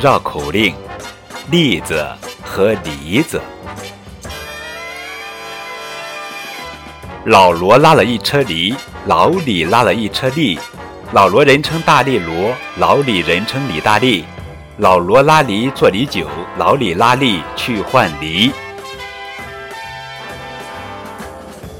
绕口令，栗子和梨子。老罗拉了一车梨，老李拉了一车栗。老罗人称大力罗，老李人称李大力。老罗拉梨做梨酒，老李拉栗去换梨。